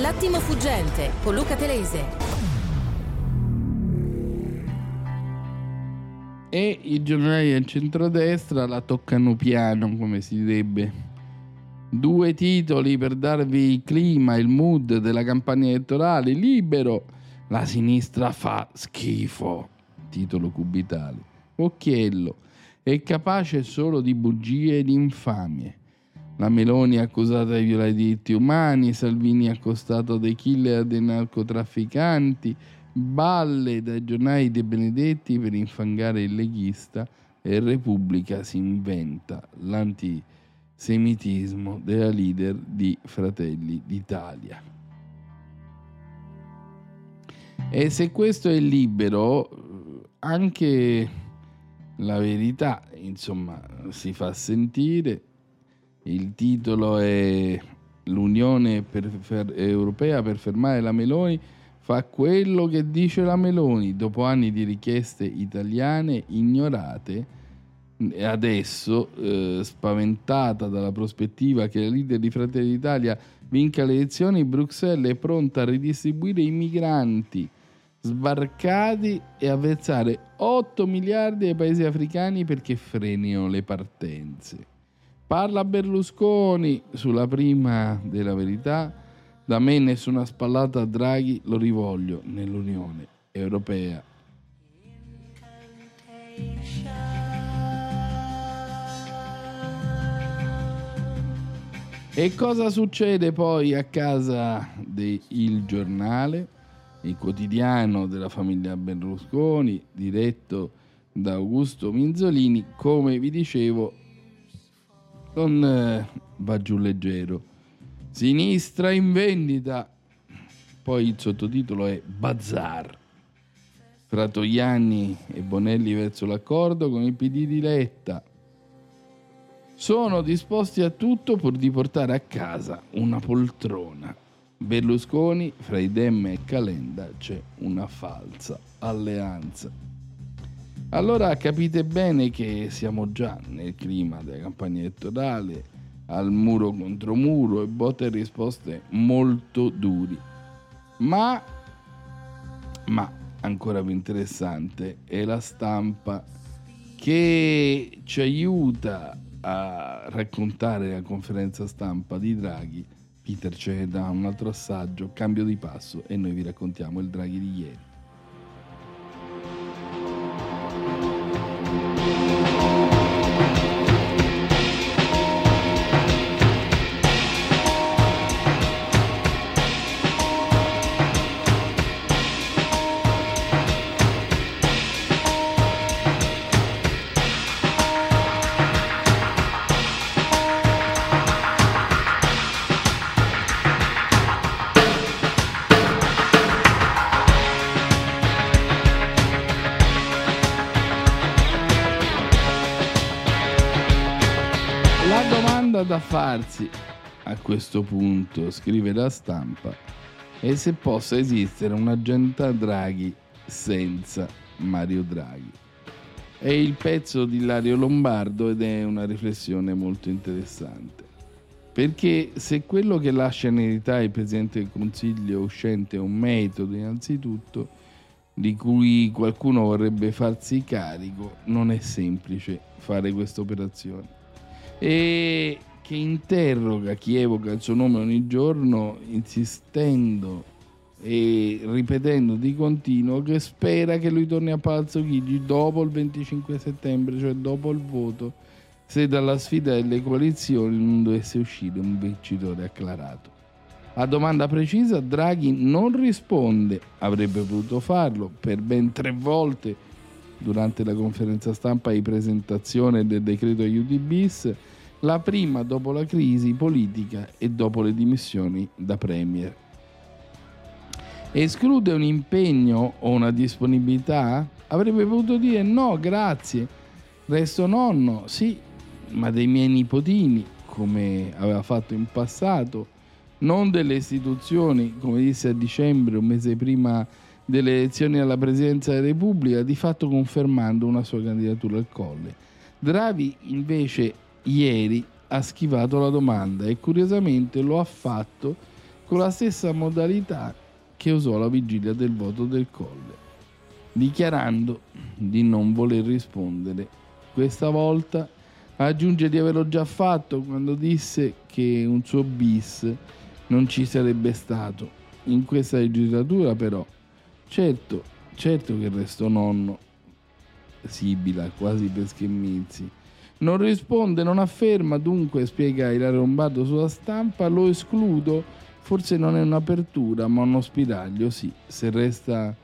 L'attimo fuggente con Luca Telese. E i giornali del centrodestra la toccano piano, come si direbbe. Due titoli per darvi il clima, il mood della campagna elettorale. Libero, la sinistra fa schifo. Titolo cubitale. Occhiello, è capace solo di bugie e di infamie. La Meloni accusata di violare i diritti umani, Salvini accostato dai killer dei narcotrafficanti, balle dai giornali dei Benedetti per infangare il leghista e Repubblica si inventa l'antisemitismo della leader di Fratelli d'Italia. E se questo è libero, anche la verità, insomma, si fa sentire il titolo è L'Unione per fer- Europea per fermare la Meloni fa quello che dice la Meloni dopo anni di richieste italiane ignorate e adesso eh, spaventata dalla prospettiva che la leader di Fratelli d'Italia vinca le elezioni, Bruxelles è pronta a ridistribuire i migranti sbarcati e a versare 8 miliardi ai paesi africani perché frenino le partenze. Parla Berlusconi sulla prima della verità. Da me nessuna spallata a Draghi, lo rivoglio nell'Unione Europea. E cosa succede poi a casa del Giornale, il quotidiano della famiglia Berlusconi, diretto da Augusto Minzolini, come vi dicevo non eh, va giù leggero. Sinistra in vendita. Poi il sottotitolo è Bazar. Fra Togliani e Bonelli verso l'accordo con il PD di Letta. Sono disposti a tutto pur di portare a casa una poltrona. Berlusconi, fra Idem e Calenda c'è una falsa alleanza. Allora capite bene che siamo già nel clima della campagna elettorale, al muro contro muro e botte e risposte molto duri. Ma, ma ancora più interessante è la stampa che ci aiuta a raccontare la conferenza stampa di Draghi. Peter ce ne dà un altro assaggio, cambio di passo e noi vi raccontiamo il Draghi di ieri. Farsi a questo punto, scrive la stampa, è se possa esistere un'agenda Draghi senza Mario Draghi. È il pezzo di Lario Lombardo ed è una riflessione molto interessante. Perché se quello che lascia in eredità il Presidente del Consiglio uscente è un metodo innanzitutto, di cui qualcuno vorrebbe farsi carico, non è semplice fare questa operazione. E che interroga chi evoca il suo nome ogni giorno insistendo e ripetendo di continuo che spera che lui torni a Palazzo Chigi dopo il 25 settembre, cioè dopo il voto, se dalla sfida delle coalizioni non dovesse uscire un vincitore acclarato. A domanda precisa Draghi non risponde, avrebbe potuto farlo per ben tre volte durante la conferenza stampa di presentazione del decreto aiuti bis la prima dopo la crisi politica e dopo le dimissioni da Premier. Esclude un impegno o una disponibilità? Avrebbe potuto dire no, grazie, resto nonno, sì, ma dei miei nipotini, come aveva fatto in passato, non delle istituzioni, come disse a dicembre, un mese prima delle elezioni alla presidenza della Repubblica, di fatto confermando una sua candidatura al Colle. Draghi invece ieri ha schivato la domanda e curiosamente lo ha fatto con la stessa modalità che usò la vigilia del voto del Colle, dichiarando di non voler rispondere. Questa volta aggiunge di averlo già fatto quando disse che un suo bis non ci sarebbe stato. In questa legislatura però, certo, certo che restò nonno, sibila quasi per schemmizi. Non risponde, non afferma, dunque, spiega Ilario Lombardo sulla stampa, lo escludo, forse non è un'apertura, ma uno spiraglio, sì. Se resta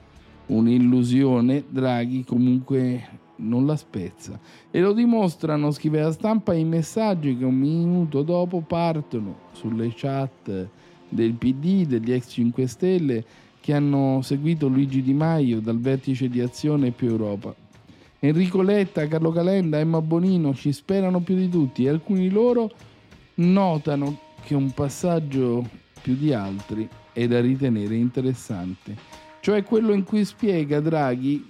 un'illusione, Draghi comunque non la spezza. E lo dimostrano, scrive la stampa, i messaggi che un minuto dopo partono sulle chat del PD, degli ex 5 Stelle, che hanno seguito Luigi Di Maio dal vertice di Azione più Europa. Enrico Letta, Carlo Calenda, Emma Bonino ci sperano più di tutti e alcuni di loro notano che un passaggio più di altri è da ritenere interessante, cioè quello in cui spiega Draghi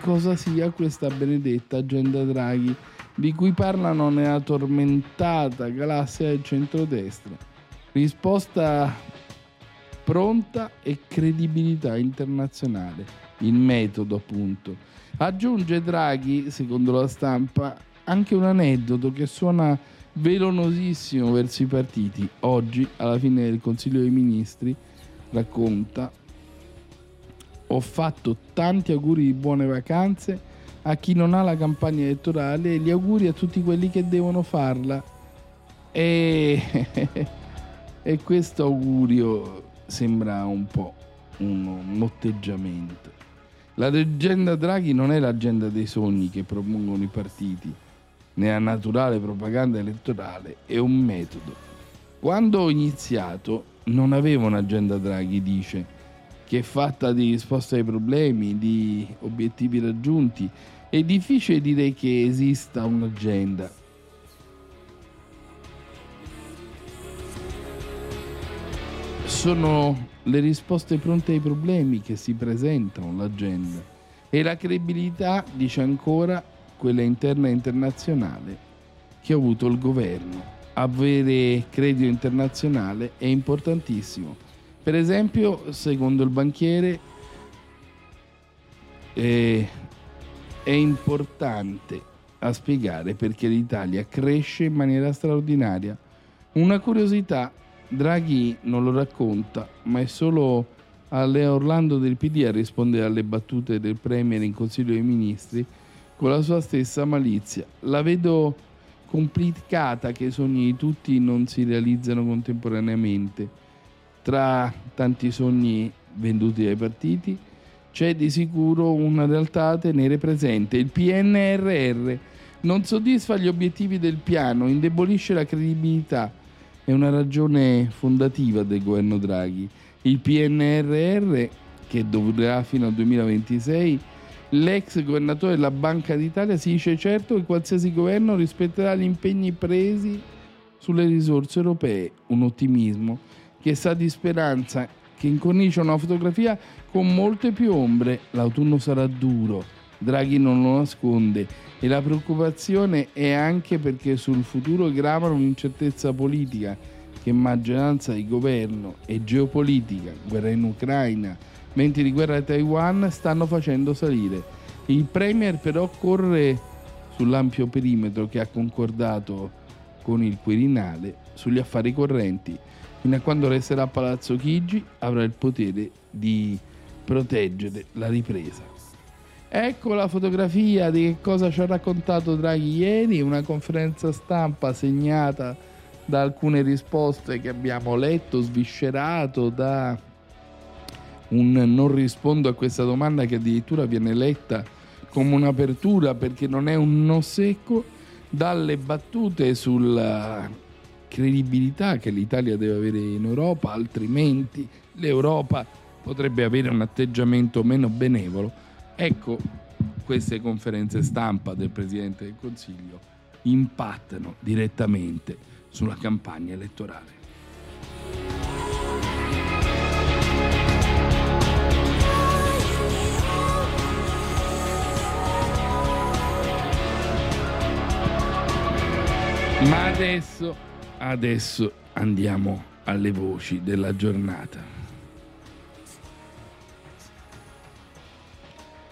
cosa sia questa benedetta agenda Draghi di cui parlano nella tormentata galassia del centrodestra. Risposta pronta e credibilità internazionale, il metodo appunto Aggiunge Draghi, secondo la stampa, anche un aneddoto che suona velonosissimo verso i partiti. Oggi, alla fine del Consiglio dei Ministri, racconta, ho fatto tanti auguri di buone vacanze a chi non ha la campagna elettorale e gli auguri a tutti quelli che devono farla. E, e questo augurio sembra un po' un motteggiamento. La leggenda Draghi non è l'agenda dei sogni che propongono i partiti, nella naturale propaganda elettorale, è un metodo. Quando ho iniziato non avevo un'agenda Draghi, dice, che è fatta di risposte ai problemi, di obiettivi raggiunti. È difficile dire che esista un'agenda. Sono le risposte pronte ai problemi che si presentano, l'agenda. E la credibilità, dice ancora, quella interna e internazionale che ha avuto il governo. Avere credito internazionale è importantissimo. Per esempio, secondo il banchiere, eh, è importante a spiegare perché l'Italia cresce in maniera straordinaria. Una curiosità Draghi non lo racconta, ma è solo a Lea Orlando del PD a rispondere alle battute del Premier in Consiglio dei Ministri con la sua stessa malizia. La vedo complicata che i sogni di tutti non si realizzano contemporaneamente. Tra tanti sogni venduti dai partiti c'è di sicuro una realtà a tenere presente. Il PNRR non soddisfa gli obiettivi del piano, indebolisce la credibilità è una ragione fondativa del governo Draghi. Il PNRR, che durerà fino al 2026, l'ex governatore della Banca d'Italia si dice certo che qualsiasi governo rispetterà gli impegni presi sulle risorse europee, un ottimismo che sa di speranza, che incornicia una fotografia con molte più ombre. L'autunno sarà duro, Draghi non lo nasconde e la preoccupazione è anche perché sul futuro grava un'incertezza politica che maggioranza di governo e geopolitica, guerra in Ucraina, venti di guerra a Taiwan stanno facendo salire. Il Premier però corre sull'ampio perimetro che ha concordato con il Quirinale sugli affari correnti. Fino a quando resterà a Palazzo Chigi avrà il potere di proteggere la ripresa. Ecco la fotografia di che cosa ci ha raccontato Draghi ieri, una conferenza stampa segnata da alcune risposte che abbiamo letto, sviscerato da un non rispondo a questa domanda che addirittura viene letta come un'apertura perché non è un no secco, dalle battute sulla credibilità che l'Italia deve avere in Europa, altrimenti l'Europa potrebbe avere un atteggiamento meno benevolo Ecco, queste conferenze stampa del Presidente del Consiglio impattano direttamente sulla campagna elettorale. Ma adesso, adesso andiamo alle voci della giornata.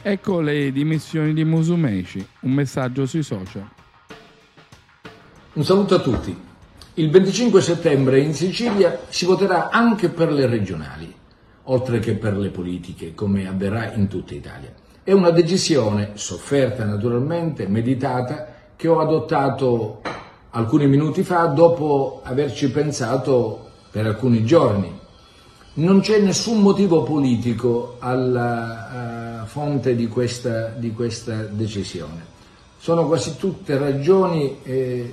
Ecco le dimissioni di Musumeci, un messaggio sui social. Un saluto a tutti. Il 25 settembre in Sicilia si voterà anche per le regionali, oltre che per le politiche, come avverrà in tutta Italia. È una decisione, sofferta naturalmente, meditata, che ho adottato alcuni minuti fa dopo averci pensato per alcuni giorni. Non c'è nessun motivo politico alla uh, fonte di questa, di questa, decisione. Sono quasi tutte ragioni eh,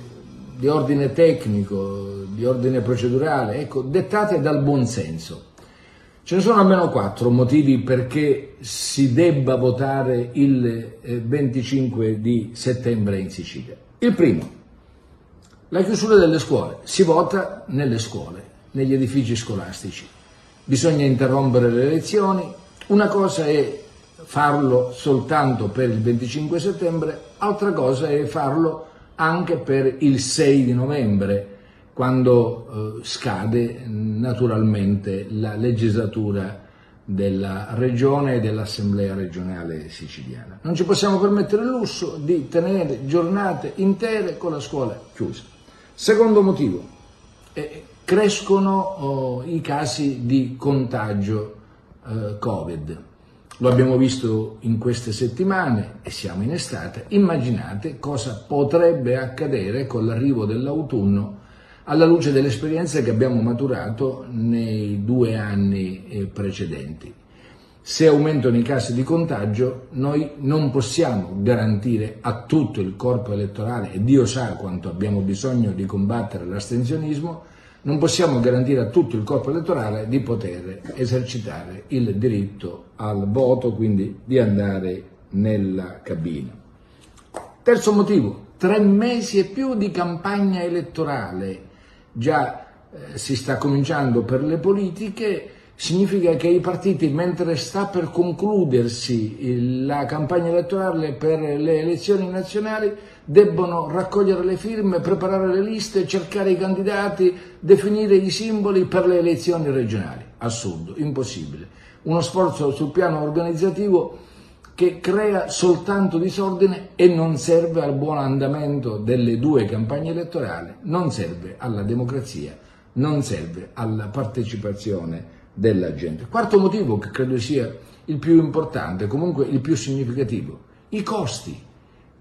di ordine tecnico, di ordine procedurale, ecco, dettate dal buonsenso. Ce ne sono almeno quattro motivi perché si debba votare il 25 eh, di settembre in Sicilia. Il primo, la chiusura delle scuole. Si vota nelle scuole negli edifici scolastici. Bisogna interrompere le lezioni. Una cosa è farlo soltanto per il 25 settembre, altra cosa è farlo anche per il 6 di novembre, quando eh, scade naturalmente la legislatura della regione e dell'assemblea regionale siciliana. Non ci possiamo permettere il lusso di tenere giornate intere con la scuola chiusa. Secondo motivo, eh, crescono oh, i casi di contagio eh, Covid. Lo abbiamo visto in queste settimane e siamo in estate. Immaginate cosa potrebbe accadere con l'arrivo dell'autunno alla luce delle esperienze che abbiamo maturato nei due anni eh, precedenti. Se aumentano i casi di contagio, noi non possiamo garantire a tutto il corpo elettorale, e Dio sa quanto abbiamo bisogno di combattere l'astensionismo, non possiamo garantire a tutto il corpo elettorale di poter esercitare il diritto al voto, quindi di andare nella cabina. Terzo motivo, tre mesi e più di campagna elettorale. Già eh, si sta cominciando per le politiche, significa che i partiti, mentre sta per concludersi la campagna elettorale per le elezioni nazionali, debbono raccogliere le firme, preparare le liste, cercare i candidati, definire i simboli per le elezioni regionali. Assurdo, impossibile. Uno sforzo sul piano organizzativo che crea soltanto disordine e non serve al buon andamento delle due campagne elettorali, non serve alla democrazia, non serve alla partecipazione della gente. Quarto motivo che credo sia il più importante, comunque il più significativo, i costi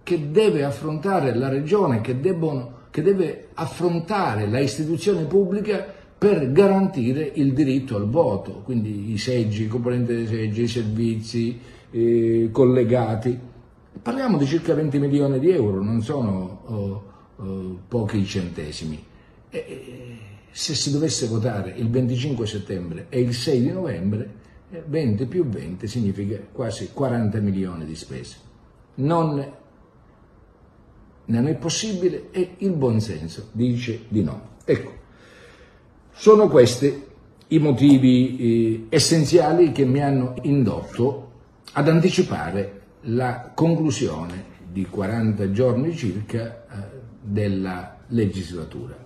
che deve affrontare la regione, che, debbono, che deve affrontare la istituzione pubblica per garantire il diritto al voto, quindi i seggi, i componenti dei seggi, i servizi eh, collegati. Parliamo di circa 20 milioni di euro, non sono oh, oh, pochi centesimi. E, se si dovesse votare il 25 settembre e il 6 di novembre, 20 più 20 significa quasi 40 milioni di spese. Non, non è possibile e il buonsenso dice di no. Ecco, sono questi i motivi eh, essenziali che mi hanno indotto ad anticipare la conclusione di 40 giorni circa eh, della legislatura.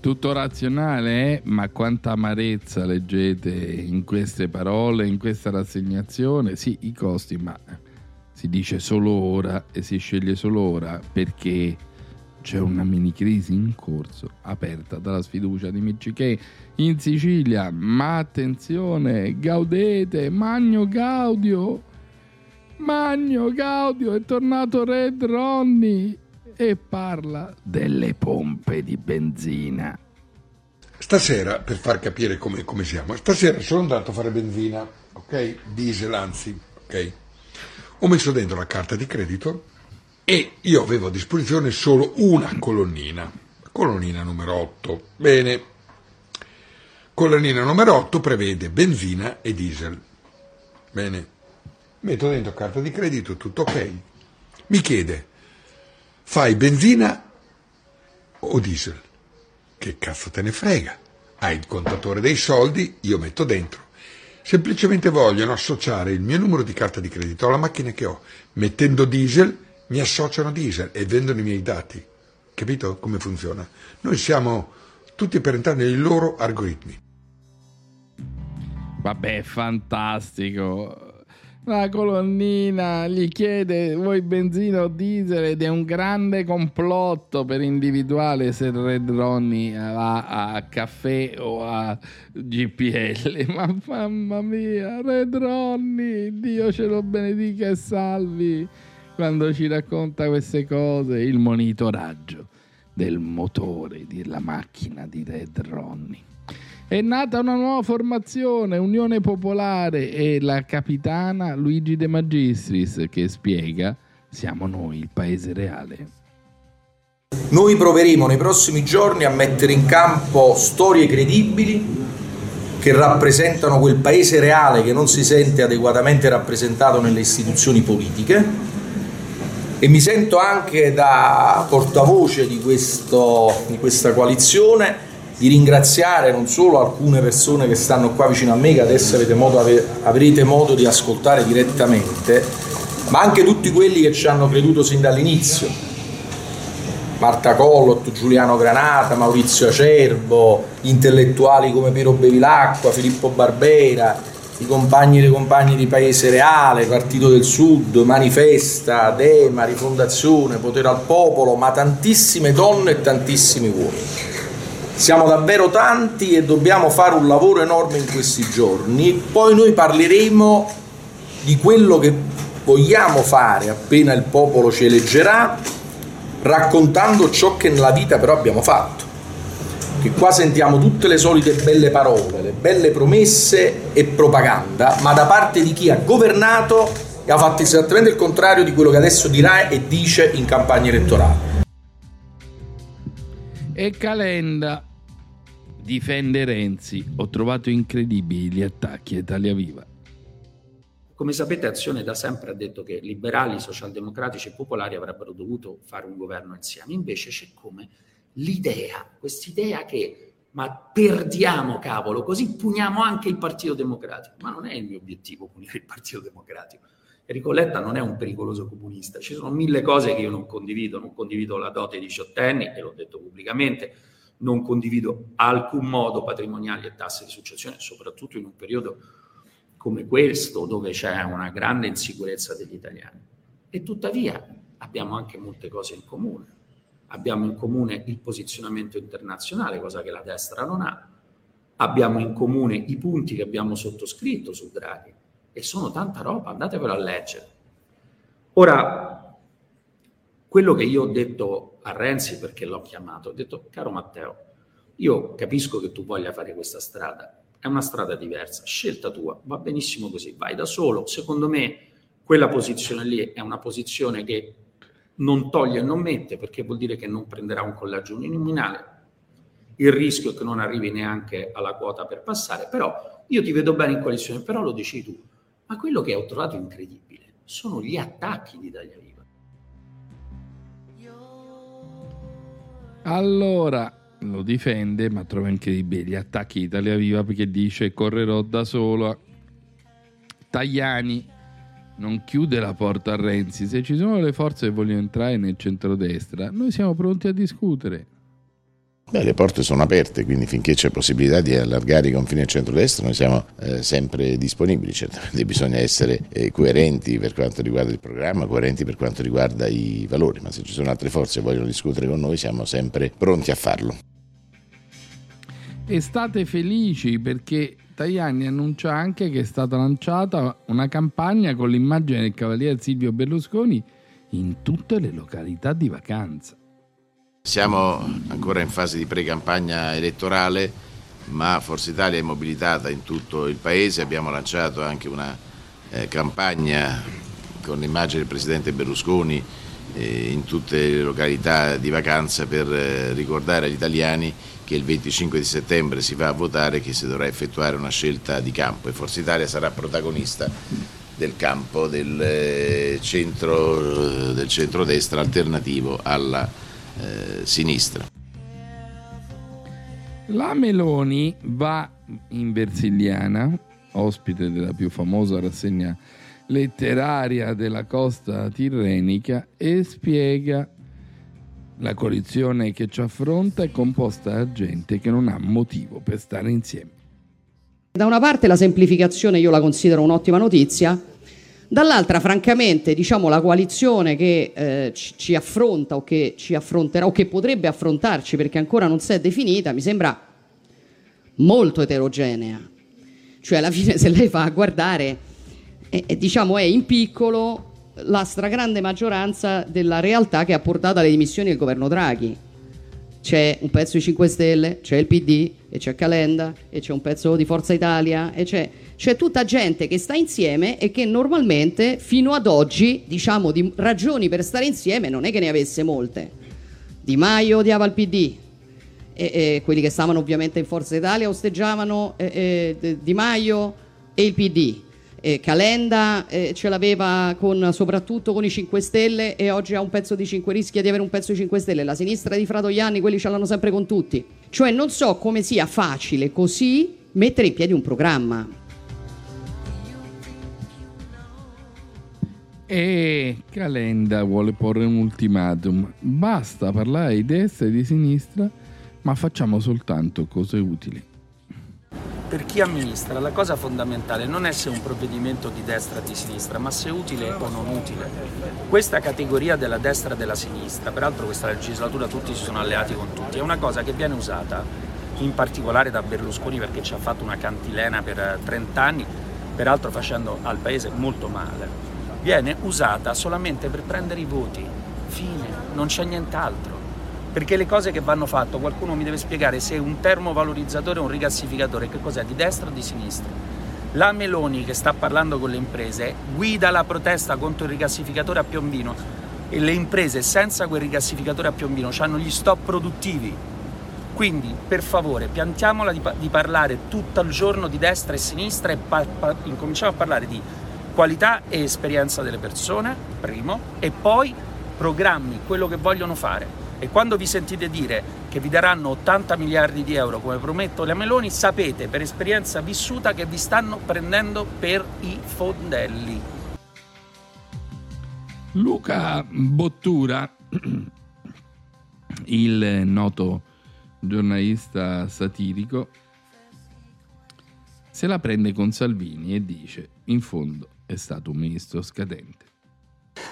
Tutto razionale, eh? ma quanta amarezza leggete in queste parole, in questa rassegnazione. Sì, i costi, ma si dice solo ora e si sceglie solo ora perché c'è una mini crisi in corso aperta dalla sfiducia di Miccichè in Sicilia. Ma attenzione, gaudete, Magno Gaudio. Magno Gaudio è tornato Red Ronnie e parla delle pompe di benzina. Stasera, per far capire come, come, siamo, stasera sono andato a fare benzina, ok? Diesel anzi, ok? Ho messo dentro la carta di credito e io avevo a disposizione solo una colonnina, colonnina numero 8. Bene, colonnina numero 8 prevede benzina e diesel. Bene, metto dentro carta di credito, tutto ok. Mi chiede, Fai benzina o diesel? Che cazzo te ne frega? Hai il contatore dei soldi, io metto dentro. Semplicemente vogliono associare il mio numero di carta di credito alla macchina che ho. Mettendo diesel, mi associano diesel e vendono i miei dati. Capito come funziona? Noi siamo tutti per entrare nei loro algoritmi. Vabbè, fantastico. La colonnina gli chiede vuoi benzina o diesel ed è un grande complotto per individuare se Red Ronnie va a caffè o a GPL. Ma mamma mia, Red Ronnie, Dio ce lo benedica e salvi quando ci racconta queste cose, il monitoraggio del motore della macchina di Red Ronnie. È nata una nuova formazione, Unione Popolare e la capitana Luigi De Magistris che spiega siamo noi il paese reale. Noi proveremo nei prossimi giorni a mettere in campo storie credibili che rappresentano quel paese reale che non si sente adeguatamente rappresentato nelle istituzioni politiche e mi sento anche da portavoce di, questo, di questa coalizione di ringraziare non solo alcune persone che stanno qua vicino a me, che adesso modo, avrete modo di ascoltare direttamente, ma anche tutti quelli che ci hanno creduto sin dall'inizio. Marta Collot, Giuliano Granata, Maurizio Acerbo, intellettuali come Piero Bevilacqua, Filippo Barbera, i compagni e le compagne di Paese Reale, Partito del Sud, Manifesta, Dema, Rifondazione, Potere al Popolo, ma tantissime donne e tantissimi uomini. Siamo davvero tanti e dobbiamo fare un lavoro enorme in questi giorni. Poi noi parleremo di quello che vogliamo fare appena il popolo ci eleggerà, raccontando ciò che nella vita però abbiamo fatto. Che qua sentiamo tutte le solite belle parole, le belle promesse e propaganda, ma da parte di chi ha governato e ha fatto esattamente il contrario di quello che adesso dirà e dice in campagna elettorale. E Calenda difende Renzi. Ho trovato incredibili gli attacchi a Italia Viva. Come sapete, Azione da sempre ha detto che liberali, socialdemocratici e popolari avrebbero dovuto fare un governo insieme. Invece c'è come l'idea, quest'idea che ma perdiamo cavolo, così puniamo anche il Partito Democratico. Ma non è il mio obiettivo punire il Partito Democratico. Enrico Letta non è un pericoloso comunista, ci sono mille cose che io non condivido, non condivido la dote ai diciottenni, e l'ho detto pubblicamente, non condivido alcun modo patrimoniali e tasse di successione, soprattutto in un periodo come questo dove c'è una grande insicurezza degli italiani. E tuttavia abbiamo anche molte cose in comune. Abbiamo in comune il posizionamento internazionale, cosa che la destra non ha. Abbiamo in comune i punti che abbiamo sottoscritto su Draghi e sono tanta roba, andatevelo a leggere. Ora, quello che io ho detto a Renzi perché l'ho chiamato, ho detto caro Matteo, io capisco che tu voglia fare questa strada, è una strada diversa, scelta tua, va benissimo così, vai da solo, secondo me quella posizione lì è una posizione che non toglie e non mette perché vuol dire che non prenderà un collegio uninominale, il rischio è che non arrivi neanche alla quota per passare, però io ti vedo bene in coalizione, però lo dici tu, ma quello che ho trovato incredibile sono gli attacchi di Italia Viva Allora lo difende, ma trova incredibile gli attacchi di Italia Viva perché dice correrò da solo. Tajani non chiude la porta a Renzi. Se ci sono le forze che vogliono entrare nel centrodestra, noi siamo pronti a discutere. Beh, le porte sono aperte, quindi finché c'è possibilità di allargare i confini al centro-destra noi siamo eh, sempre disponibili, certamente bisogna essere eh, coerenti per quanto riguarda il programma, coerenti per quanto riguarda i valori, ma se ci sono altre forze che vogliono discutere con noi siamo sempre pronti a farlo. E state felici perché Tajani annuncia anche che è stata lanciata una campagna con l'immagine del cavaliere Silvio Berlusconi in tutte le località di vacanza. Siamo ancora in fase di pre-campagna elettorale, ma Forza Italia è mobilitata in tutto il Paese. Abbiamo lanciato anche una eh, campagna con l'immagine del Presidente Berlusconi eh, in tutte le località di vacanza per eh, ricordare agli italiani che il 25 di settembre si va a votare e che si dovrà effettuare una scelta di campo e Forza Italia sarà protagonista del campo del eh, centro, del centrodestra alternativo alla eh, sinistra. La Meloni va in Versiliana, ospite della più famosa rassegna letteraria della costa tirrenica, e spiega La coalizione che ci affronta è composta da gente che non ha motivo per stare insieme. Da una parte la semplificazione io la considero un'ottima notizia, dall'altra francamente diciamo la coalizione che eh, ci, affronta o che ci affronterà o che potrebbe affrontarci perché ancora non si è definita mi sembra molto eterogenea. Cioè alla fine se lei va a guardare è, è, diciamo, è in piccolo la stragrande maggioranza della realtà che ha portato alle dimissioni del governo Draghi. C'è un pezzo di 5 Stelle, c'è il PD, e c'è Calenda, e c'è un pezzo di Forza Italia, e c'è, c'è tutta gente che sta insieme e che normalmente fino ad oggi, diciamo, di ragioni per stare insieme non è che ne avesse molte. Di Maio odiava il PD, e, e quelli che stavano ovviamente in Forza Italia osteggiavano eh, eh, Di Maio e il PD eh, Calenda eh, ce l'aveva con, soprattutto con i 5 Stelle e oggi ha un pezzo di 5 rischia di avere un pezzo di 5 Stelle. La sinistra di Fratoianni, quelli ce l'hanno sempre con tutti. Cioè non so come sia facile così mettere in piedi un programma. E Calenda vuole porre un ultimatum. Basta parlare di destra e di sinistra, ma facciamo soltanto cose utili per chi amministra la cosa fondamentale non è se un provvedimento di destra o di sinistra, ma se utile o non utile. Questa categoria della destra e della sinistra, peraltro questa legislatura tutti si sono alleati con tutti, è una cosa che viene usata in particolare da Berlusconi perché ci ha fatto una cantilena per 30 anni, peraltro facendo al paese molto male. Viene usata solamente per prendere i voti, fine, non c'è nient'altro perché le cose che vanno fatte, qualcuno mi deve spiegare se un termovalorizzatore o un rigassificatore che cos'è, di destra o di sinistra. La Meloni che sta parlando con le imprese guida la protesta contro il rigassificatore a Piombino e le imprese senza quel rigassificatore a Piombino hanno gli stop produttivi. Quindi per favore piantiamola di, di parlare tutto il giorno di destra e sinistra e pa- pa- incominciamo a parlare di qualità e esperienza delle persone, primo, e poi programmi, quello che vogliono fare. E quando vi sentite dire che vi daranno 80 miliardi di euro come promette la Meloni, sapete per esperienza vissuta che vi stanno prendendo per i fondelli. Luca Bottura, il noto giornalista satirico, se la prende con Salvini e dice, in fondo è stato un ministro scadente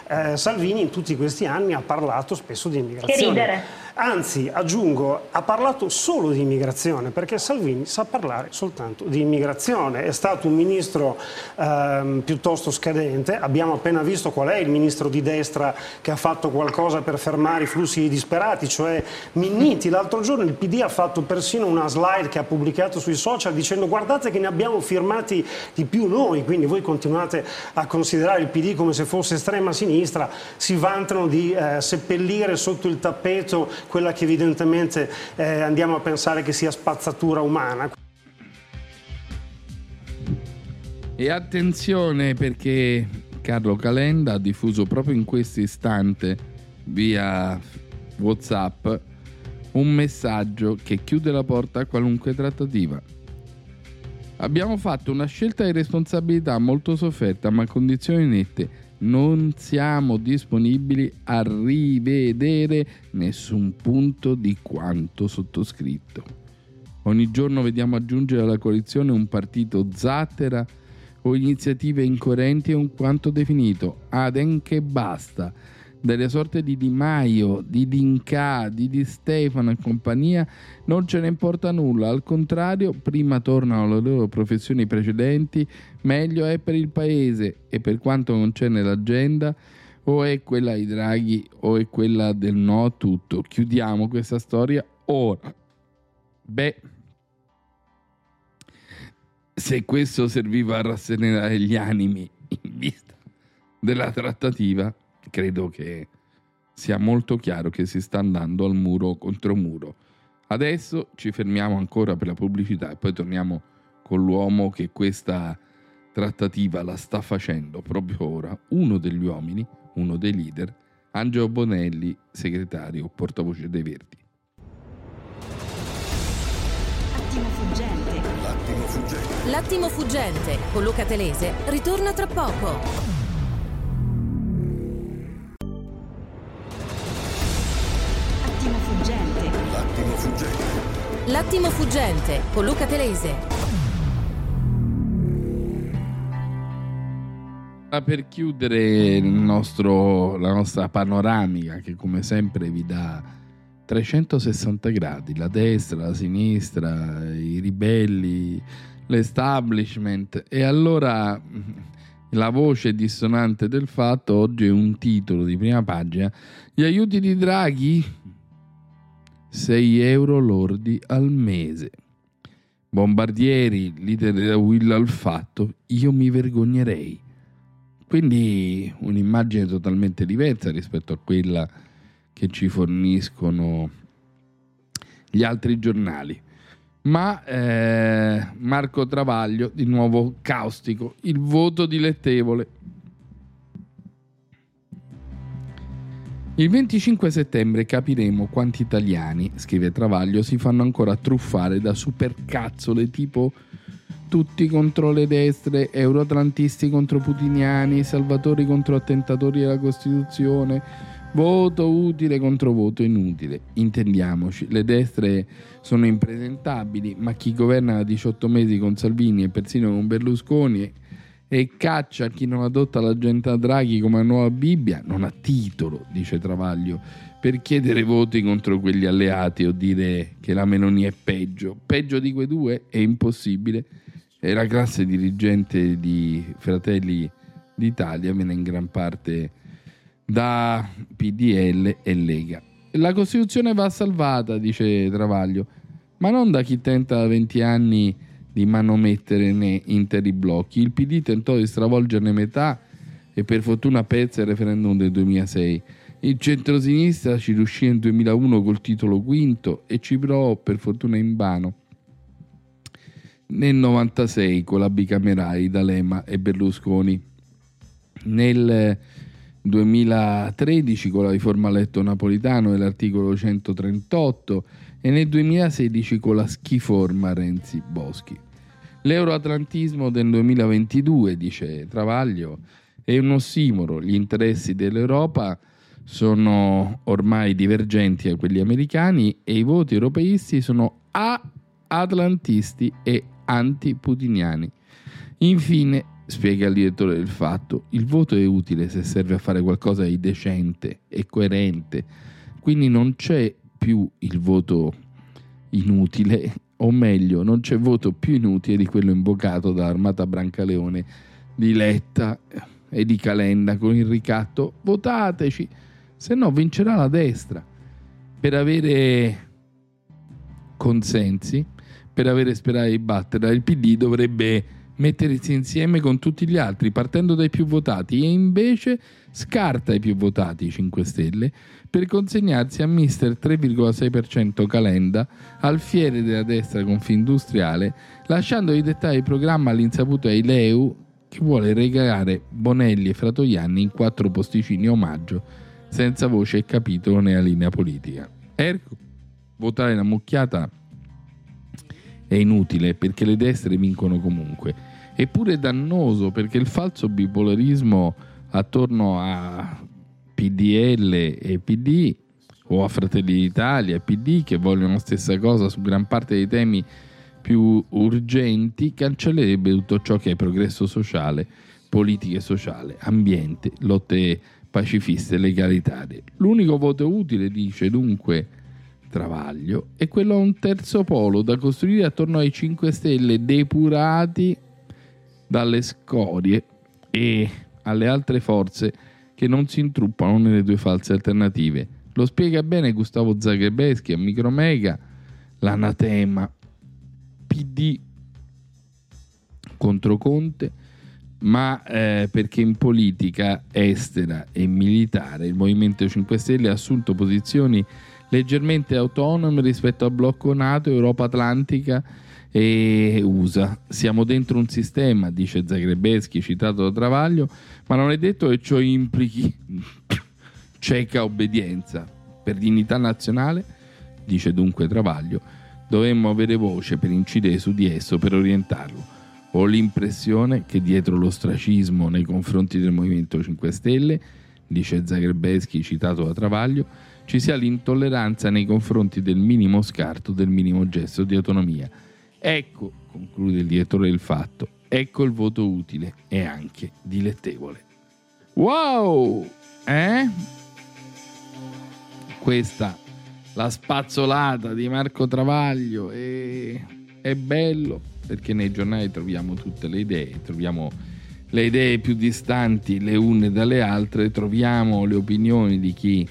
eh, Salvini in tutti questi anni ha parlato spesso di immigrazione. Che ridere. Anzi, aggiungo, ha parlato solo di immigrazione, perché Salvini sa parlare soltanto di immigrazione. È stato un ministro ehm, piuttosto scadente, abbiamo appena visto qual è il ministro di destra che ha fatto qualcosa per fermare i flussi disperati, cioè Minniti. L'altro giorno il PD ha fatto persino una slide che ha pubblicato sui social dicendo guardate che ne abbiamo firmati di più noi, quindi voi continuate a considerare il PD come se fosse estrema sinistra, si vantano di eh, seppellire sotto il tappeto quella che evidentemente eh, andiamo a pensare che sia spazzatura umana. E attenzione perché Carlo Calenda ha diffuso proprio in questo istante via WhatsApp un messaggio che chiude la porta a qualunque trattativa. Abbiamo fatto una scelta di responsabilità molto sofferta ma a condizioni nette non siamo disponibili a rivedere nessun punto di quanto sottoscritto. Ogni giorno vediamo aggiungere alla coalizione un partito zattera o iniziative incoerenti o un quanto definito. Aden che basta delle sorte di Di Maio, di Dinca, di Di Stefano e compagnia non ce ne importa nulla, al contrario, prima tornano alle loro professioni precedenti, meglio è per il paese e per quanto non c'è nell'agenda o è quella di Draghi o è quella del no a tutto. Chiudiamo questa storia ora. Beh, se questo serviva a rasserenare gli animi in vista della trattativa, credo che sia molto chiaro che si sta andando al muro contro muro. Adesso ci fermiamo ancora per la pubblicità e poi torniamo con l'uomo che questa trattativa la sta facendo proprio ora, uno degli uomini, uno dei leader, Angelo Bonelli, segretario portavoce dei Verdi. L'attimo fuggente. L'attimo fuggente. L'attimo fuggente con Luca Telese ritorna tra poco. L'attimo fuggente con Luca Telese. Per chiudere nostro, la nostra panoramica che come sempre vi dà 360 gradi, la destra, la sinistra, i ribelli, l'establishment e allora la voce dissonante del fatto oggi è un titolo di prima pagina, gli aiuti di Draghi 6 euro lordi al mese. Bombardieri, leader della Will al fatto, io mi vergognerei. Quindi un'immagine totalmente diversa rispetto a quella che ci forniscono gli altri giornali. Ma eh, Marco Travaglio, di nuovo caustico, il voto dilettevole. Il 25 settembre capiremo quanti italiani, scrive Travaglio, si fanno ancora truffare da supercazzole tipo tutti contro le destre, euroatlantisti contro putiniani, salvatori contro attentatori della Costituzione, voto utile contro voto inutile. Intendiamoci, le destre sono impresentabili, ma chi governa da 18 mesi con Salvini e persino con Berlusconi e caccia chi non adotta l'agenda Draghi come nuova Bibbia non ha titolo, dice Travaglio, per chiedere voti contro quegli alleati o dire che la Meloni è peggio. Peggio di quei due è impossibile e la classe dirigente di Fratelli d'Italia viene in gran parte da PDL e Lega. La Costituzione va salvata, dice Travaglio, ma non da chi tenta da 20 anni di manomettere interi blocchi. Il PD tentò di stravolgerne metà e per fortuna perse il referendum del 2006. Il centrosinistra ci riuscì nel 2001 col titolo quinto e ci provò per fortuna in vano nel 96 con la bicamerale D'Alema e Berlusconi, nel 2013 con la riforma letto napolitano e l'articolo 138 e nel 2016 con la schiforma Renzi Boschi. L'euroatlantismo del 2022, dice Travaglio, è un ossimoro, gli interessi dell'Europa sono ormai divergenti a quelli americani e i voti europeisti sono a atlantisti e antiputiniani. Infine, spiega il direttore del fatto, il voto è utile se serve a fare qualcosa di decente e coerente, quindi non c'è più il voto inutile, o meglio, non c'è voto più inutile di quello invocato dall'Armata Brancaleone di Letta e di Calenda con il ricatto votateci, se no vincerà la destra. Per avere consensi per avere sperato di batterla, il PD dovrebbe mettersi insieme con tutti gli altri partendo dai più votati e invece scarta i più votati 5 Stelle per consegnarsi a mister 3,6% Calenda, alfiere della destra confindustriale, lasciando di dettare il programma all'insaputa di Leu che vuole regalare Bonelli e Fratoianni in quattro posticini omaggio senza voce e capitolo nella linea politica. Ergo, votare la mucchiata è inutile perché le destre vincono comunque. Eppure è dannoso perché il falso bipolarismo attorno a PDL e PD o a Fratelli d'Italia e PD che vogliono la stessa cosa su gran parte dei temi più urgenti cancellerebbe tutto ciò che è progresso sociale, politica sociale, ambiente, lotte pacifiste e legalitarie. L'unico voto utile, dice dunque Travaglio e quello a un terzo polo da costruire attorno ai 5 Stelle depurati dalle scorie e alle altre forze che non si intruppano nelle due false alternative. Lo spiega bene Gustavo Zagrebeschi a Micromega, l'anatema PD contro Conte, ma eh, perché in politica estera e militare il Movimento 5 Stelle ha assunto posizioni leggermente autonome rispetto al blocco NATO, Europa Atlantica e USA. Siamo dentro un sistema, dice Zagrebeschi, citato da Travaglio, ma non è detto che ciò implichi cieca obbedienza. Per dignità nazionale, dice dunque Travaglio, dovremmo avere voce per incidere su di esso, per orientarlo. Ho l'impressione che dietro l'ostracismo nei confronti del Movimento 5 Stelle, dice Zagrebeschi, citato da Travaglio, ci sia l'intolleranza nei confronti del minimo scarto, del minimo gesto di autonomia. Ecco, conclude il direttore del fatto, ecco il voto utile e anche dilettevole. Wow! Eh? Questa la spazzolata di Marco Travaglio e è bello perché nei giornali troviamo tutte le idee, troviamo le idee più distanti le une dalle altre, troviamo le opinioni di chi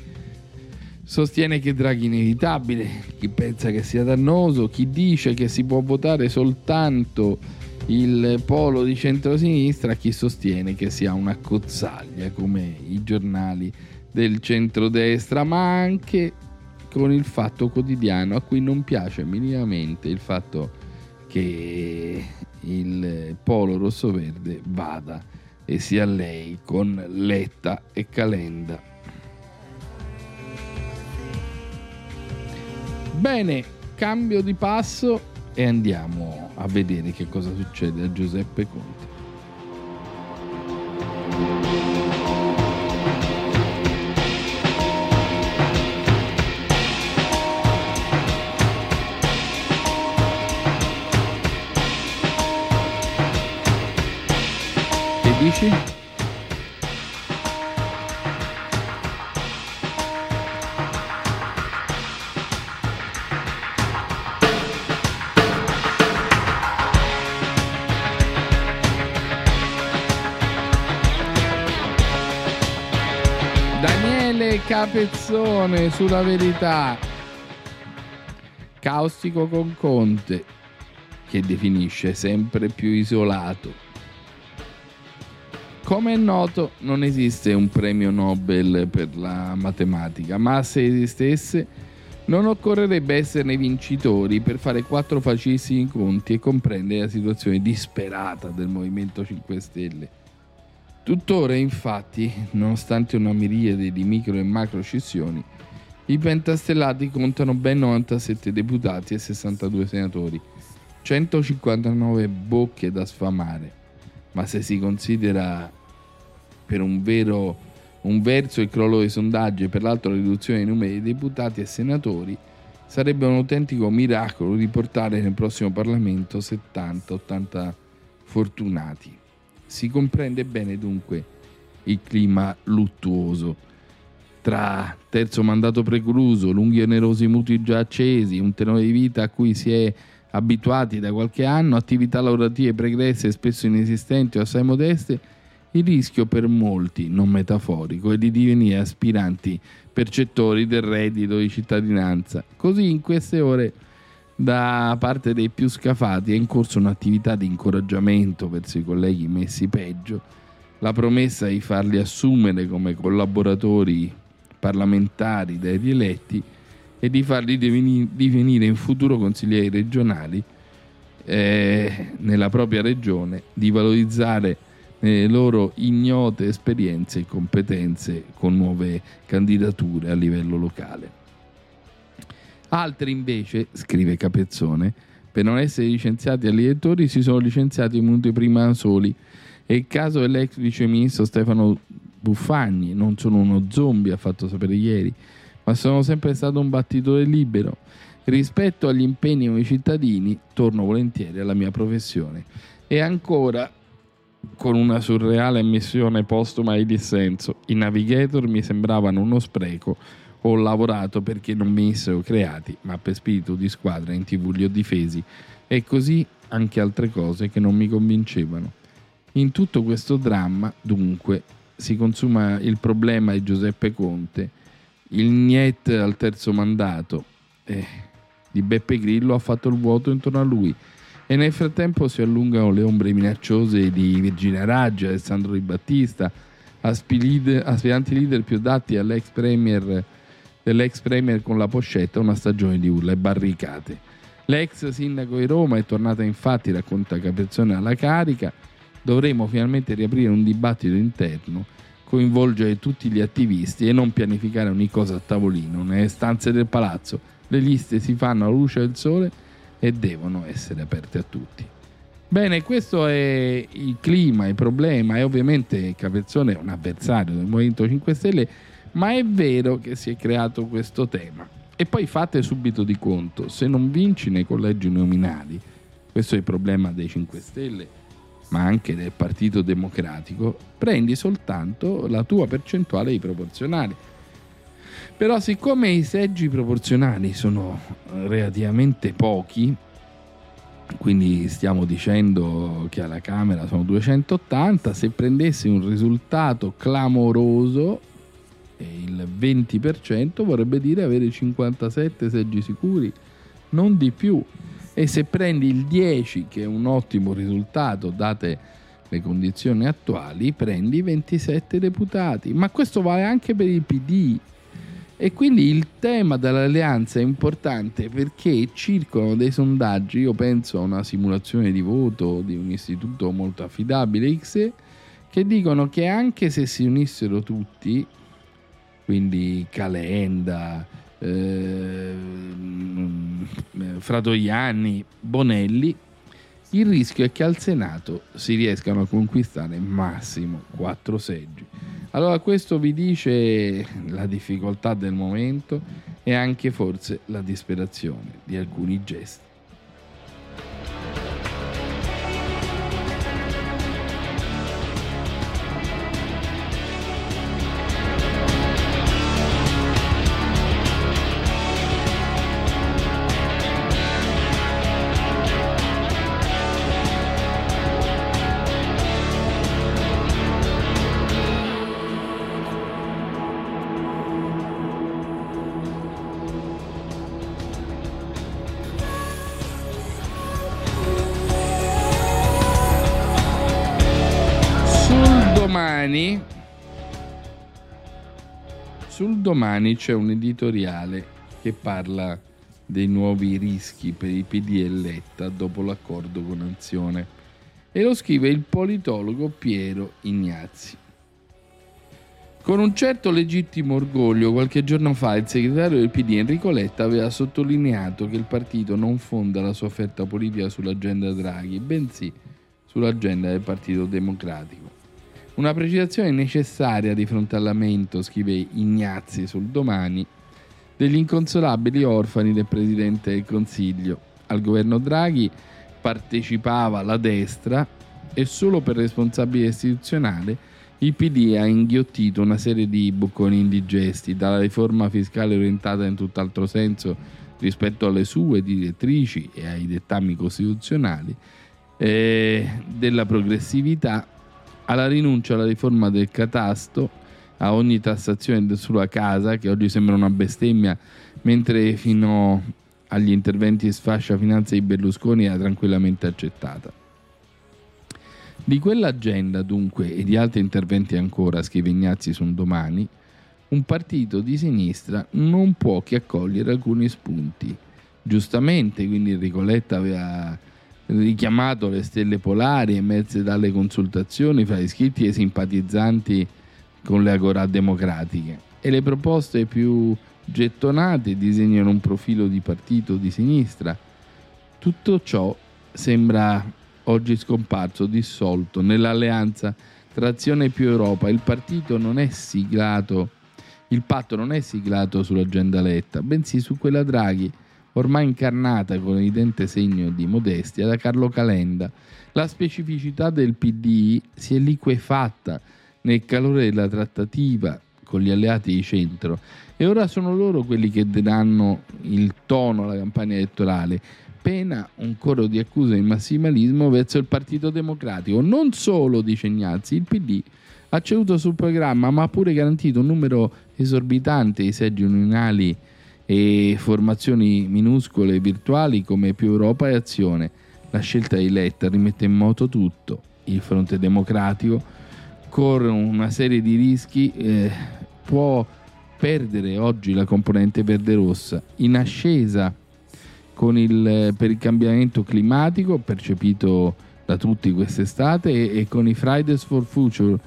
sostiene che Draghi è inevitabile, chi pensa che sia dannoso, chi dice che si può votare soltanto il polo di centrosinistra, chi sostiene che sia una cozzaglia come i giornali del centrodestra, ma anche con il fatto quotidiano a cui non piace minimamente il fatto che il polo rosso-verde vada e sia lei con Letta e Calenda. Bene, cambio di passo e andiamo a vedere che cosa succede a Giuseppe Conte. Capezzone sulla verità. Caustico con Conte, che definisce sempre più isolato come è noto, non esiste un premio Nobel per la matematica, ma se esistesse, non occorrerebbe esserne vincitori per fare quattro facilissimi conti e comprendere la situazione disperata del Movimento 5 Stelle. Tuttora, infatti, nonostante una miriade di micro e macro scissioni, i pentastellati contano ben 97 deputati e 62 senatori, 159 bocche da sfamare ma se si considera per un, vero, un verso il crollo dei sondaggi e per l'altro la riduzione dei numeri di deputati e senatori, sarebbe un autentico miracolo riportare nel prossimo Parlamento 70-80 fortunati. Si comprende bene dunque il clima luttuoso tra terzo mandato precluso, lunghi e onerosi mutui già accesi, un tenore di vita a cui si è abituati da qualche anno, attività lavorative pregresse spesso inesistenti o assai modeste, il rischio per molti, non metaforico, è di divenire aspiranti percettori del reddito di cittadinanza. Così in queste ore da parte dei più scafati è in corso un'attività di incoraggiamento verso i colleghi messi peggio, la promessa di farli assumere come collaboratori parlamentari dai rieletti e di farli divenire in futuro consiglieri regionali eh, nella propria regione, di valorizzare le loro ignote esperienze e competenze con nuove candidature a livello locale. Altri invece, scrive Capezzone, per non essere licenziati agli elettori si sono licenziati minuti prima soli e il caso dell'ex viceministro Stefano Buffagni, non sono uno zombie, ha fatto sapere ieri, ma sono sempre stato un battitore libero. Rispetto agli impegni con i cittadini, torno volentieri alla mia professione. E ancora, con una surreale ammissione postuma di dissenso, i navigator mi sembravano uno spreco. Ho lavorato perché non venissero creati, ma per spirito di squadra in tv li ho difesi. E così anche altre cose che non mi convincevano. In tutto questo dramma, dunque, si consuma il problema di Giuseppe Conte il Niet al terzo mandato eh, di Beppe Grillo ha fatto il vuoto intorno a lui e nel frattempo si allungano le ombre minacciose di Virginia Raggi, Alessandro Di Battista, aspiranti leader più adatti all'ex premier, dell'ex premier con la poscetta, una stagione di urla e barricate. L'ex sindaco di Roma è tornata infatti, racconta Capezzone alla carica, dovremo finalmente riaprire un dibattito interno coinvolgere tutti gli attivisti e non pianificare ogni cosa a tavolino, nelle stanze del palazzo. Le liste si fanno alla luce del sole e devono essere aperte a tutti. Bene, questo è il clima, il problema e ovviamente Capezzone è un avversario del Movimento 5 Stelle, Ma è vero che si è creato questo tema. E poi fate subito di conto, se non vinci nei collegi nominali, questo è il problema dei 5 Stelle, ma anche del Partito Democratico, prendi soltanto la tua percentuale di proporzionali. Però siccome i seggi proporzionali sono relativamente pochi, quindi stiamo dicendo che alla Camera sono 280, se prendessi un risultato clamoroso il 20% vorrebbe dire avere 57 seggi sicuri, non di più. E se prendi il 10, che è un ottimo risultato date le condizioni attuali, prendi 27 deputati. Ma questo vale anche per il PD. E quindi il tema dell'alleanza è importante perché circolano dei sondaggi, io penso a una simulazione di voto di un istituto molto affidabile, XE, che dicono che anche se si unissero tutti, quindi Calenda, eh, Fratoianni, Bonelli, il rischio è che al Senato si riescano a conquistare massimo quattro seggi. Allora questo vi dice la difficoltà del momento e anche forse la disperazione di alcuni gesti. Domani sul domani c'è un editoriale che parla dei nuovi rischi per i PD e Letta dopo l'accordo con Azione e lo scrive il politologo Piero Ignazzi. Con un certo legittimo orgoglio, qualche giorno fa il segretario del PD Enrico Letta aveva sottolineato che il partito non fonda la sua offerta politica sull'agenda Draghi, bensì sull'agenda del Partito Democratico. Una precisazione necessaria di fronte al lamento, scrive Ignazzi sul domani, degli inconsolabili orfani del Presidente del Consiglio. Al governo Draghi partecipava la destra e solo per responsabilità istituzionale il PD ha inghiottito una serie di bocconi indigesti, dalla riforma fiscale orientata in tutt'altro senso rispetto alle sue direttrici e ai dettami costituzionali, eh, della progressività alla rinuncia alla riforma del catasto, a ogni tassazione sulla casa, che oggi sembra una bestemmia, mentre fino agli interventi sfascia finanza di Berlusconi era tranquillamente accettata. Di quell'agenda, dunque, e di altri interventi ancora, scrive Ignazzi su un domani, un partito di sinistra non può che accogliere alcuni spunti. Giustamente, quindi Enrico Letta aveva richiamato le stelle polari emerse dalle consultazioni fra iscritti e simpatizzanti con le agorà democratiche e le proposte più gettonate disegnano un profilo di partito di sinistra. Tutto ciò sembra oggi scomparso, dissolto nell'alleanza tra Azione più Europa. Il partito non è siglato, il patto non è siglato sull'agenda Letta, bensì su quella Draghi ormai incarnata con evidente segno di modestia da Carlo Calenda. La specificità del PD si è liquefatta nel calore della trattativa con gli alleati di centro e ora sono loro quelli che daranno il tono alla campagna elettorale, pena un coro di accuse di massimalismo verso il Partito Democratico. Non solo, dice Ignazzi, il PD ha ceduto sul programma ma ha pure garantito un numero esorbitante di seggi unionali e formazioni minuscole virtuali come più Europa e Azione. La scelta di Letta rimette in moto tutto. Il fronte democratico corre una serie di rischi, eh, può perdere oggi la componente verde-rossa in ascesa il, per il cambiamento climatico percepito da tutti quest'estate e, e con i Fridays for Future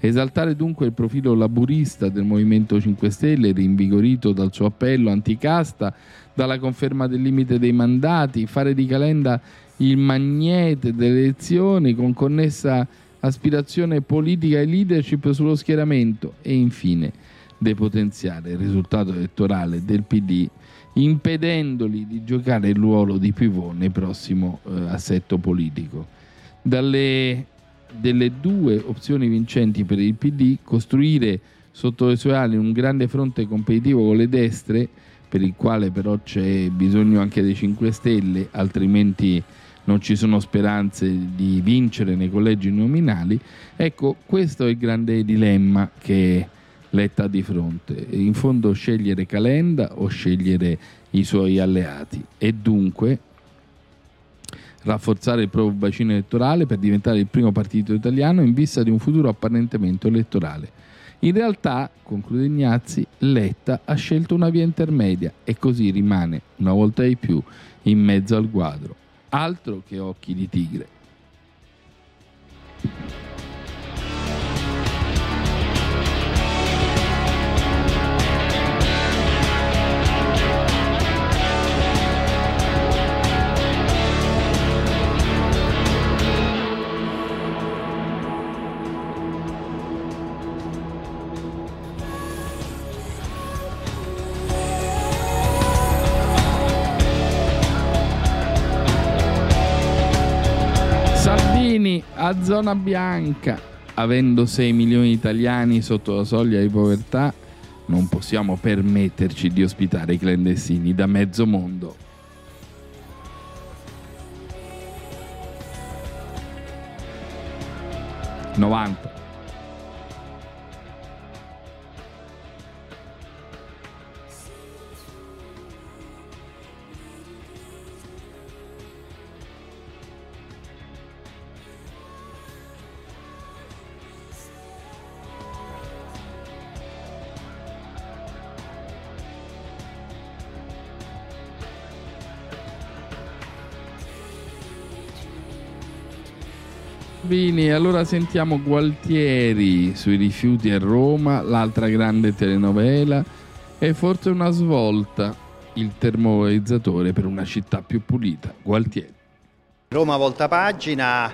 Esaltare dunque il profilo laburista del Movimento 5 Stelle, rinvigorito dal suo appello anticasta, dalla conferma del limite dei mandati, fare di Calenda il magnete delle elezioni con connessa aspirazione politica e leadership sullo schieramento e infine depotenziare il risultato elettorale del PD impedendogli di giocare il ruolo di pivot nel prossimo eh, assetto politico. Dalle delle due opzioni vincenti per il PD, costruire sotto le sue ali un grande fronte competitivo con le destre, per il quale però c'è bisogno anche dei 5 Stelle, altrimenti non ci sono speranze di vincere nei collegi nominali. Ecco, questo è il grande dilemma che Letta ha di fronte. In fondo scegliere Calenda o scegliere i suoi alleati e dunque rafforzare il proprio bacino elettorale per diventare il primo partito italiano in vista di un futuro apparentemente elettorale. In realtà, conclude Ignazzi, Letta ha scelto una via intermedia e così rimane, una volta di più, in mezzo al quadro. Altro che occhi di tigre. A zona bianca, avendo 6 milioni di italiani sotto la soglia di povertà, non possiamo permetterci di ospitare i clandestini da mezzo mondo. Novanta. Bini, allora sentiamo Gualtieri sui rifiuti a Roma, l'altra grande telenovela e forse una svolta, il termovalorizzatore per una città più pulita. Gualtieri. Roma volta pagina,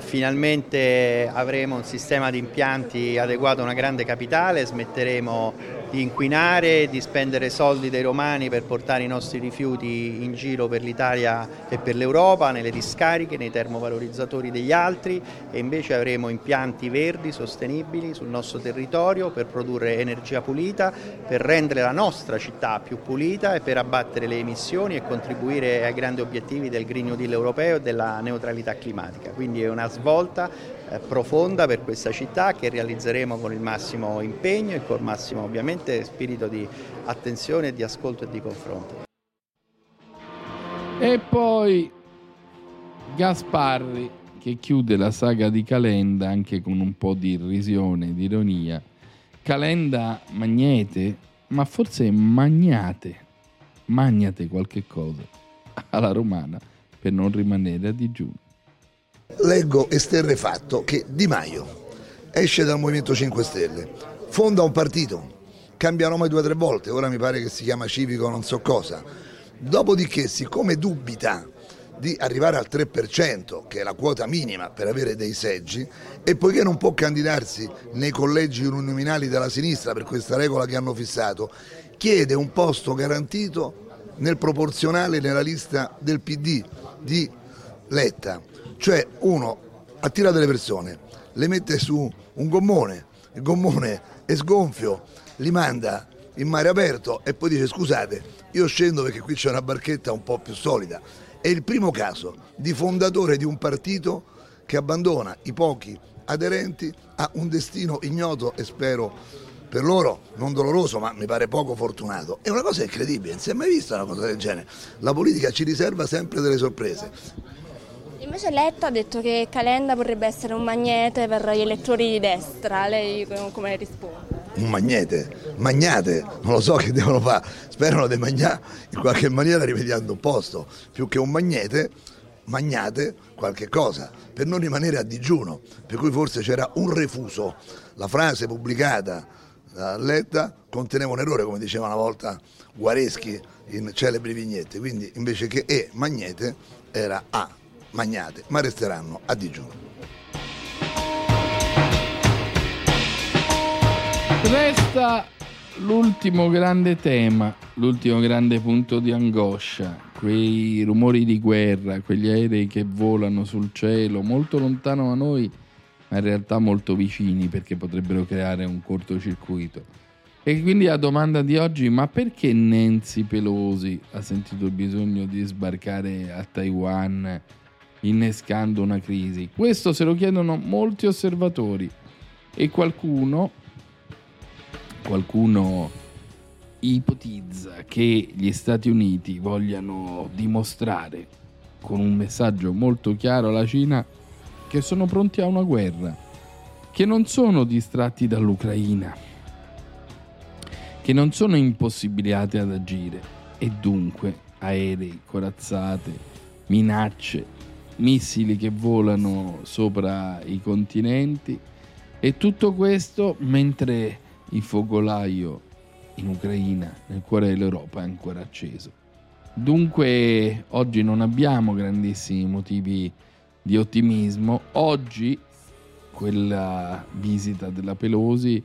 finalmente avremo un sistema di impianti adeguato a una grande capitale, smetteremo di inquinare, di spendere soldi dei romani per portare i nostri rifiuti in giro per l'Italia e per l'Europa, nelle discariche, nei termovalorizzatori degli altri e invece avremo impianti verdi, sostenibili sul nostro territorio per produrre energia pulita, per rendere la nostra città più pulita e per abbattere le emissioni e contribuire ai grandi obiettivi del Green New Deal europeo e della neutralità climatica. Quindi una svolta eh, profonda per questa città che realizzeremo con il massimo impegno e con il massimo ovviamente spirito di attenzione, di ascolto e di confronto. E poi Gasparri che chiude la saga di Calenda anche con un po' di irrisione, di ironia. Calenda magnete, ma forse magnate, magnate qualche cosa alla romana per non rimanere a digiuno leggo esterrefatto che Di Maio esce dal Movimento 5 Stelle, fonda un partito, cambia nome due o tre volte, ora mi pare che si chiama Civico non so cosa. Dopodiché, siccome dubita di arrivare al 3%, che è la quota minima per avere dei seggi, e poiché non può candidarsi nei collegi uninominali della sinistra per questa regola che hanno fissato, chiede un posto garantito nel proporzionale nella lista del PD di Letta. Cioè uno attira delle persone, le mette su un gommone, il gommone è sgonfio, li manda in mare aperto e poi dice scusate, io scendo perché qui c'è una barchetta un po' più solida. È il primo caso di fondatore di un partito che abbandona i pochi aderenti a un destino ignoto e spero per loro non doloroso, ma mi pare poco fortunato. È una cosa incredibile, non si è mai vista una cosa del genere. La politica ci riserva sempre delle sorprese. Invece Letta ha detto che Calenda potrebbe essere un magnete per gli elettori di destra, lei come risponde? Un magnete? Magnate? Non lo so che devono fare, sperano di mangiare in qualche maniera rimediando un posto, più che un magnete, magnate qualche cosa, per non rimanere a digiuno, per cui forse c'era un refuso. La frase pubblicata da Letta conteneva un errore, come diceva una volta Guareschi in celebri vignette, quindi invece che E, magnete, era A magnate, ma resteranno a digiuno. Resta l'ultimo grande tema, l'ultimo grande punto di angoscia, quei rumori di guerra, quegli aerei che volano sul cielo, molto lontano da noi, ma in realtà molto vicini perché potrebbero creare un cortocircuito. E quindi la domanda di oggi, ma perché Nancy Pelosi ha sentito il bisogno di sbarcare a Taiwan innescando una crisi? Questo se lo chiedono molti osservatori e qualcuno, qualcuno ipotizza che gli Stati Uniti vogliano dimostrare con un messaggio molto chiaro alla Cina che sono pronti a una guerra, che non sono distratti dall'Ucraina, che non sono impossibilitati ad agire e dunque aerei, corazzate, minacce, missili che volano sopra i continenti e tutto questo mentre il focolaio in Ucraina, nel cuore dell'Europa, è ancora acceso. Dunque oggi non abbiamo grandissimi motivi di ottimismo. Oggi quella visita della Pelosi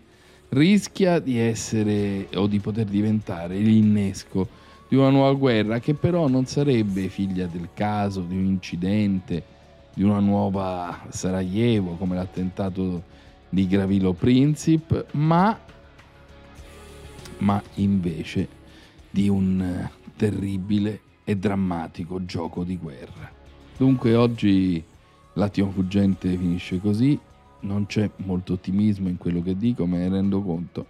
rischia di essere o di poter diventare l'innesco di una nuova guerra che però non sarebbe figlia del caso, di un incidente, di una nuova Sarajevo come l'attentato di Gravilo Princip, ma ma invece di un terribile e drammatico gioco di guerra. Dunque oggi l'attimo fuggente finisce così, non c'è molto ottimismo in quello che dico, me ne rendo conto,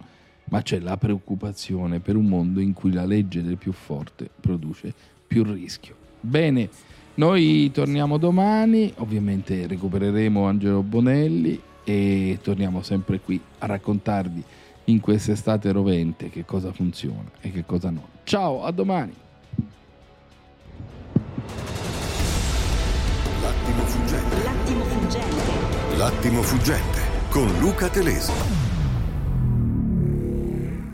ma c'è la preoccupazione per un mondo in cui la legge del più forte produce più rischio. Bene, noi torniamo domani, ovviamente recupereremo Angelo Bonelli e torniamo sempre qui a raccontarvi in quest'estate rovente che cosa funziona e che cosa no. Ciao, a domani. L'attimo fuggente. L'attimo fuggente. L'attimo fuggente con Luca Telesi.